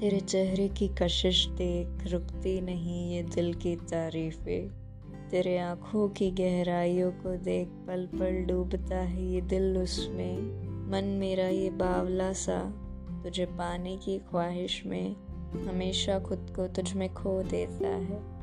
तेरे चेहरे की कशिश देख रुकती नहीं ये दिल की तारीफ़ें। तेरे आँखों की गहराइयों को देख पल पल डूबता है ये दिल उसमें। मन मेरा ये बावला सा, तुझे पाने की ख्वाहिश में हमेशा खुद को तुझ में खो देता है।